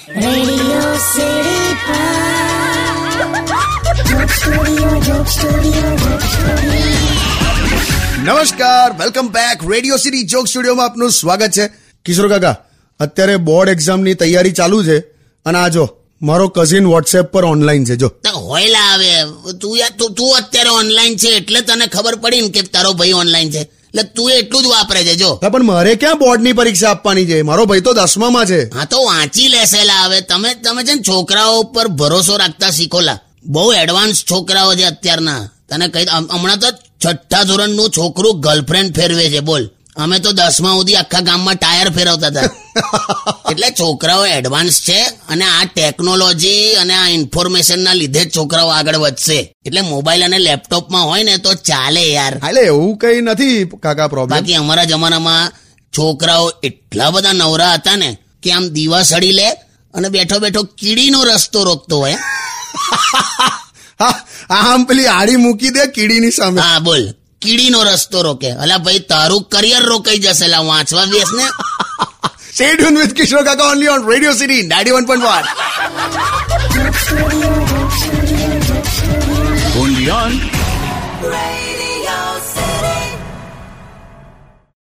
નમસ્કાર welcome back radio city joke સ્ટુડિયોમાં આપનું સ્વાગત છે. કિશોર કાકા અત્યારે બોર્ડ એક્ઝામની તૈયારી ચાલુ છે અને આ જો મારો કઝિન વોટ્સએપ પર ઓનલાઈન છે જો. હોયલા આવે. તું યાર તું તું અત્યારે ઓનલાઈન છે એટલે તને ખબર પડી ને કે તારો ભાઈ ઓનલાઈન છે. એટલે તું એટલું જ વાપરે છે જો. પણ મારે ક્યાં બોર્ડની પરીક્ષા આપવાની છે? મારો ભાઈ તો દસમામાં છે. હા તો વાંચી લેસેલા હવે. તમે તમે છે ને છોકરાઓ ઉપર ભરોસો રાખતા શીખોલા બહુ એડવાન્સ છોકરાઓ છે અત્યારના. તને કહી હમણાં તો છઠ્ઠા ધોરણનું છોકરું ગર્લફ્રેન્ડ ફેરવે છે બોલ. અમે તો દસમા સુધી આખા ગામમાં ટાયર ફેરવતા હતા. એટલે છોકરાઓ એડવાન્સ છે અને આ ટેકનોલોજી અને આ ઇન્ફોર્મેશનના લીધે જ છોકરાઓ આગળ વધશે. એટલે મોબાઈલ અને લેપટોપમાં હોય ને તો ચાલે યાર. એટલે એવું કઈ નથી કાકા પ્રોબ્લેમ બાકી અમારા જમાનામાં છોકરાઓ એટલા બધા નવરા હતા ને કે આમ દીવા સડી લે અને બેઠો બેઠો કીડીનો રસ્તો રોકતો હોય. આમ પેલી આડી મૂકી દે કીડીની સામે. હા બોલ. કીડીનો રસ્તો રોકે. અલા ભાઈ તારું કરિયર રોકાઈ જશે. લા વાંચવા બેસ ને. Stay tune with Kishore Kaka only on radio city 91.1 only on